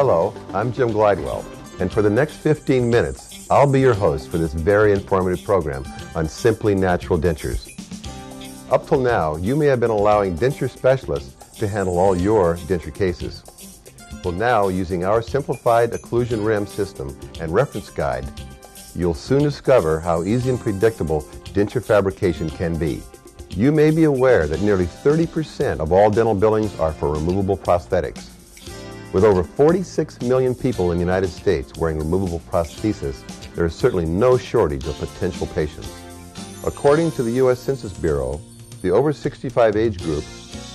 Hello, I'm Jim Glidewell, and for the next 15 minutes, I'll be your host for this very informative program on Simply Natural Dentures. Up till now, you may have been allowing denture specialists to handle all your denture cases. Well, now, using our simplified occlusion rim system and reference guide, you'll soon discover how easy and predictable denture fabrication can be. You may be aware that nearly 30% of all dental billings are for removable prosthetics. With over 46 million people in the United States wearing removable prostheses, there is certainly no shortage of potential patients. According to the U.S. Census Bureau, the over 65 age group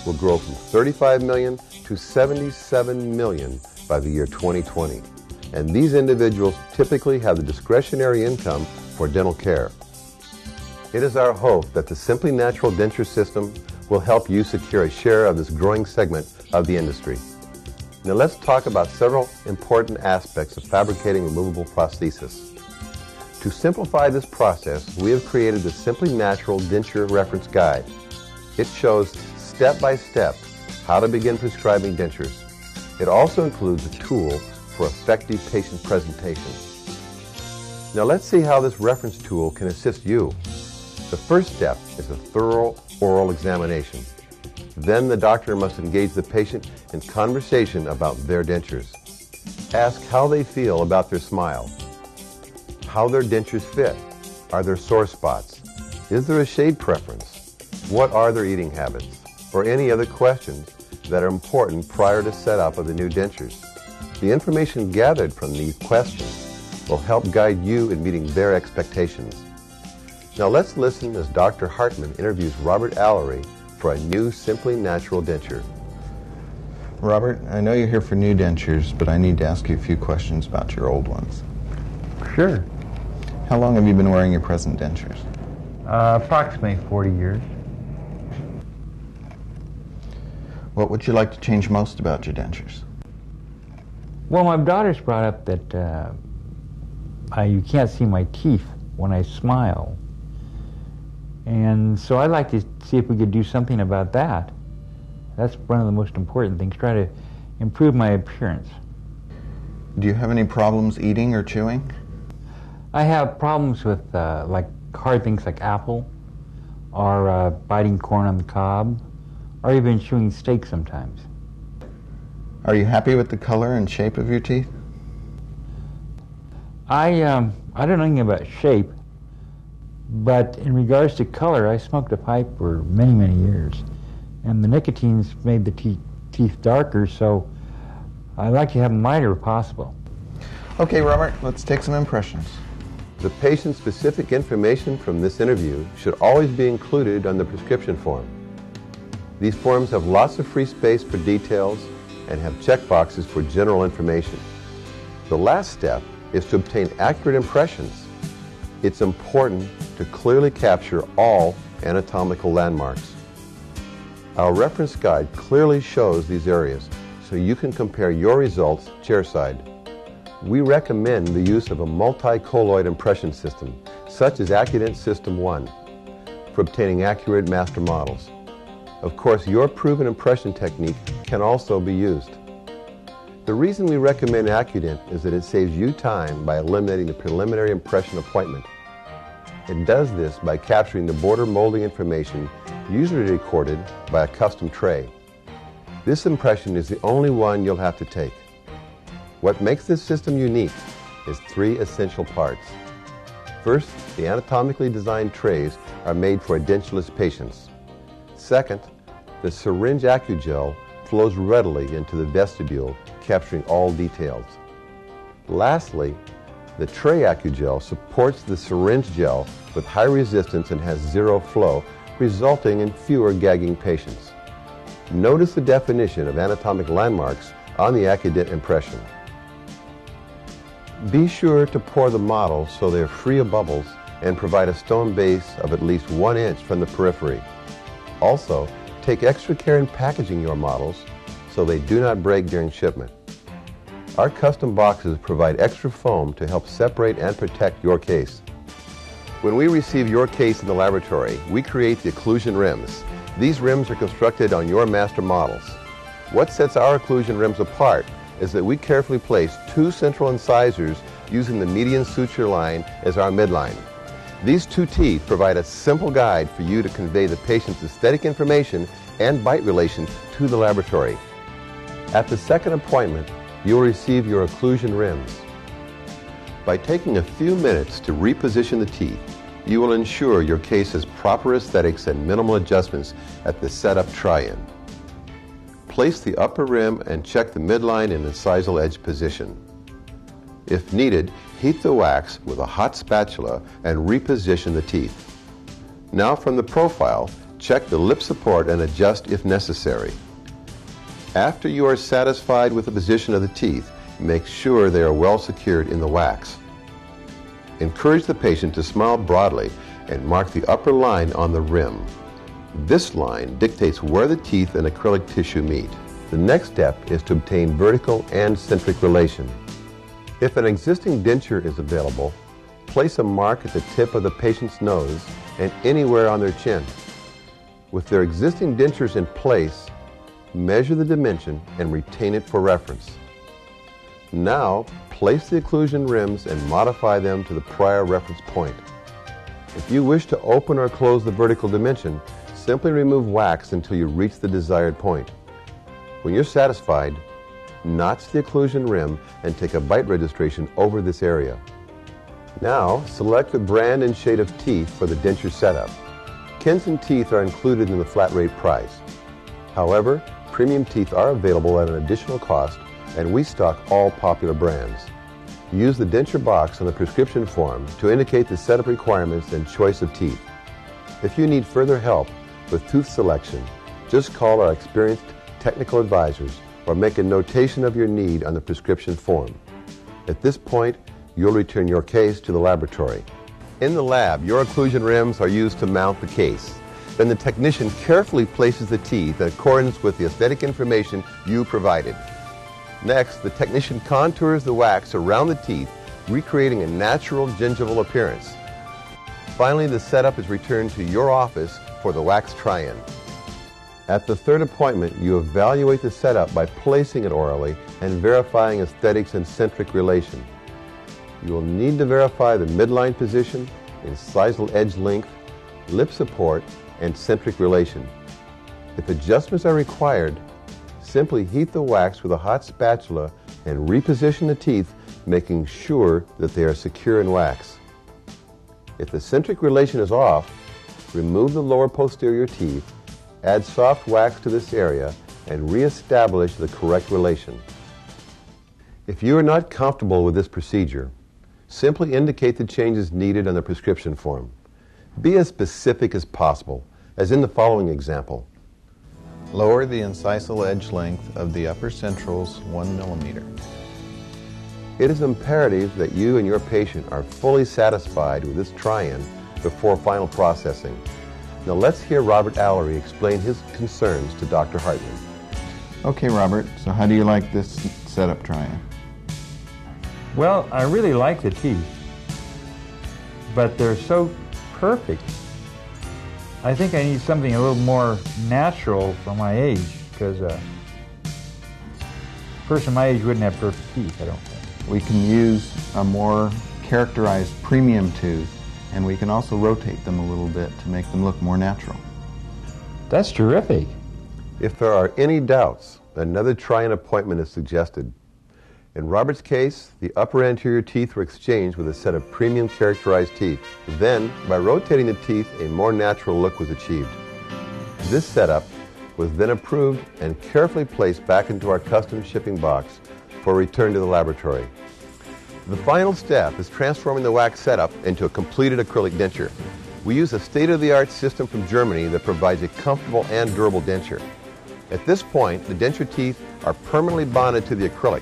will grow from 35 million to 77 million by the year 2020. And these individuals typically have the discretionary income for dental care. It is our hope that the Simply Natural Denture System will help you secure a share of this growing segment of the industry. Now let's talk about several important aspects of fabricating removable prosthesis. To simplify this process, we have created the Simply Natural Denture Reference Guide. It shows step by step how to begin prescribing dentures. It also includes a tool for effective patient presentation. Now let's see how this reference tool can assist you. The first step is a thorough oral examination. Then the doctor must engage the patient in conversation about their dentures. Ask how they feel about their smile, how their dentures fit, are there sore spots, is there a shade preference, what are their eating habits, or any other questions that are important prior to setup of the new dentures. The information gathered from these questions will help guide you in meeting their expectations. Now let's listen as Dr. Hartman interviews Robert Allery for a new Simply Natural denture. Robert, I know you're here for new dentures, but I need to ask you a few questions about your old ones. Sure. How long have you been wearing your present dentures? Uh, approximately 40 years. What would you like to change most about your dentures? Well, my daughter's brought up that uh, I, you can't see my teeth when I smile. And so I'd like to see if we could do something about that. That's one of the most important things, try to improve my appearance. Do you have any problems eating or chewing? I have problems with uh, like hard things like apple, or uh, biting corn on the cob, or even chewing steak sometimes. Are you happy with the color and shape of your teeth? I um, I don't know anything about shape, but in regards to color, I smoked a pipe for many many years, and the nicotine's made the te- teeth darker. So I like to have them lighter if possible. Okay, Robert, let's take some impressions. The patient-specific information from this interview should always be included on the prescription form. These forms have lots of free space for details and have checkboxes for general information. The last step is to obtain accurate impressions. It's important to clearly capture all anatomical landmarks. Our reference guide clearly shows these areas so you can compare your results chairside. We recommend the use of a multi-colloid impression system, such as Accudent System 1, for obtaining accurate master models. Of course, your proven impression technique can also be used. The reason we recommend Accudent is that it saves you time by eliminating the preliminary impression appointment. It does this by capturing the border molding information usually recorded by a custom tray. This impression is the only one you'll have to take. What makes this system unique is three essential parts. First, the anatomically designed trays are made for edentulous patients. Second, the syringe AccuGel flows readily into the vestibule, capturing all details. Lastly, the tray AccuGel supports the syringe gel with high resistance and has zero flow, resulting in fewer gagging patients. Notice the definition of anatomic landmarks on the Accudent impression. Be sure to pour the models so they're free of bubbles and provide a stone base of at least one inch from the periphery. Also, take extra care in packaging your models so they do not break during shipment. Our custom boxes provide extra foam to help separate and protect your case. When we receive your case in the laboratory, we create the occlusion rims. These rims are constructed on your master models. What sets our occlusion rims apart is that we carefully place two central incisors using the median suture line as our midline. These two teeth provide a simple guide for you to convey the patient's aesthetic information and bite relation to the laboratory. At the second appointment, you will receive your occlusion rims. By taking a few minutes to reposition the teeth, you will ensure your case has proper aesthetics and minimal adjustments at the setup try-in. Place the upper rim and check the midline and incisal edge position. If needed, heat the wax with a hot spatula and reposition the teeth. Now from the profile, check the lip support and adjust if necessary. After you are satisfied with the position of the teeth, make sure they are well secured in the wax. Encourage the patient to smile broadly and mark the upper line on the rim. This line dictates where the teeth and acrylic tissue meet. The next step is to obtain vertical and centric relation. If an existing denture is available, place a mark at the tip of the patient's nose and anywhere on their chin. With their existing dentures in place, measure the dimension and retain it for reference. Now, place the occlusion rims and modify them to the prior reference point. If you wish to open or close the vertical dimension, simply remove wax until you reach the desired point. When you're satisfied, notch the occlusion rim and take a bite registration over this area. Now, select the brand and shade of teeth for the denture setup. Kenson teeth are included in the flat rate price. However, premium teeth are available at an additional cost and we stock all popular brands. Use the denture box on the prescription form to indicate the setup requirements and choice of teeth. If you need further help with tooth selection, just call our experienced technical advisors or make a notation of your need on the prescription form. At this point, you'll return your case to the laboratory. In the lab, your occlusion rims are used to mount the case. Then the technician carefully places the teeth in accordance with the aesthetic information you provided. Next, the technician contours the wax around the teeth, recreating a natural gingival appearance. Finally, the setup is returned to your office for the wax try-in. At the third appointment, you evaluate the setup by placing it orally and verifying aesthetics and centric relation. You will need to verify the midline position, incisal edge length, lip support, and centric relation. If adjustments are required, Simply heat the wax with a hot spatula and reposition the teeth, making sure that they are secure in wax. If the centric relation is off, remove the lower posterior teeth, add soft wax to this area, and reestablish the correct relation. If you are not comfortable with this procedure, simply indicate the changes needed on the prescription form. Be as specific as possible, as in the following example. Lower the incisal edge length of the upper centrals 1 millimeter. It is imperative that you and your patient are fully satisfied with this try-in before final processing. Now let's hear Robert Allery explain his concerns to Dr. Hartman. Okay, Robert, so how do you like this setup try-in? Well, I really like the teeth, but they're so perfect I think I need something a little more natural for my age because uh, a person my age wouldn't have perfect teeth, I don't think. We can use a more characterized premium tooth and we can also rotate them a little bit to make them look more natural. That's terrific. If there are any doubts, another try-in appointment is suggested. In Robert's case, the upper anterior teeth were exchanged with a set of premium characterized teeth. Then, by rotating the teeth, a more natural look was achieved. This setup was then approved and carefully placed back into our custom shipping box for return to the laboratory. The final step is transforming the wax setup into a completed acrylic denture. We use a state-of-the-art system from Germany that provides a comfortable and durable denture. At this point, the denture teeth are permanently bonded to the acrylic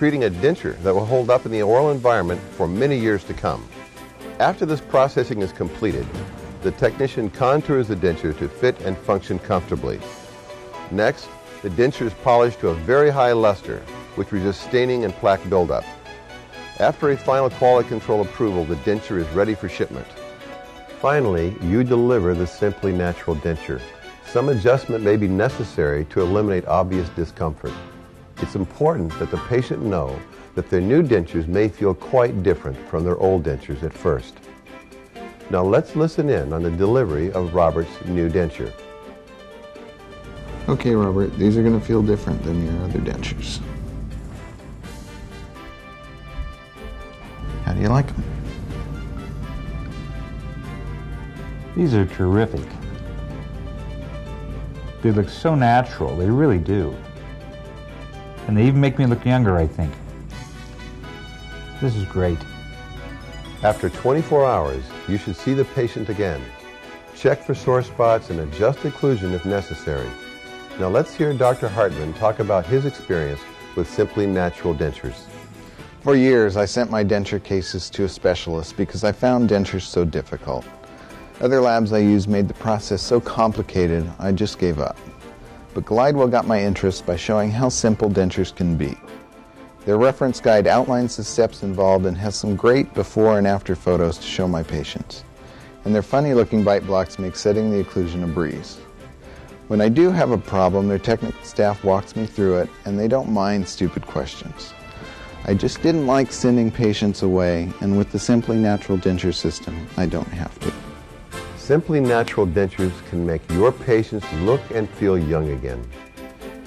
creating a denture that will hold up in the oral environment for many years to come. After this processing is completed, the technician contours the denture to fit and function comfortably. Next, the denture is polished to a very high luster, which resists staining and plaque buildup. After a final quality control approval, the denture is ready for shipment. Finally, you deliver the Simply Natural denture. Some adjustment may be necessary to eliminate obvious discomfort. It's important that the patient know that their new dentures may feel quite different from their old dentures at first. Now let's listen in on the delivery of Robert's new denture. Okay, Robert, these are going to feel different than your other dentures. How do you like them? These are terrific. They look so natural, they really do. And they even make me look younger, I think. This is great. After 24 hours, you should see the patient again. Check for sore spots and adjust occlusion if necessary. Now let's hear Dr. Hartman talk about his experience with Simply Natural dentures. For years, I sent my denture cases to a specialist because I found dentures so difficult. Other labs I used made the process so complicated, I just gave up. But Glidewell got my interest by showing how simple dentures can be. Their reference guide outlines the steps involved and has some great before and after photos to show my patients. And their funny looking bite blocks make setting the occlusion a breeze. When I do have a problem, their technical staff walks me through it and they don't mind stupid questions. I just didn't like sending patients away, and with the Simply Natural denture system, I don't have to. Simply Natural dentures can make your patients look and feel young again.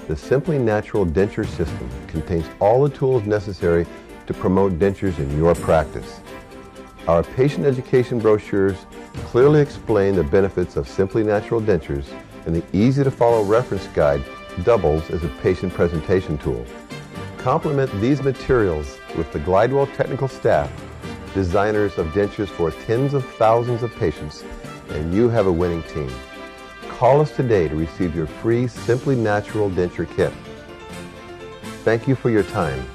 The Simply Natural denture system contains all the tools necessary to promote dentures in your practice. Our patient education brochures clearly explain the benefits of Simply Natural dentures, and the easy-to-follow reference guide doubles as a patient presentation tool. Complement these materials with the Glidewell technical staff, designers of dentures for tens of thousands of patients, and you have a winning team. Call us today to receive your free Simply Natural denture kit. Thank you for your time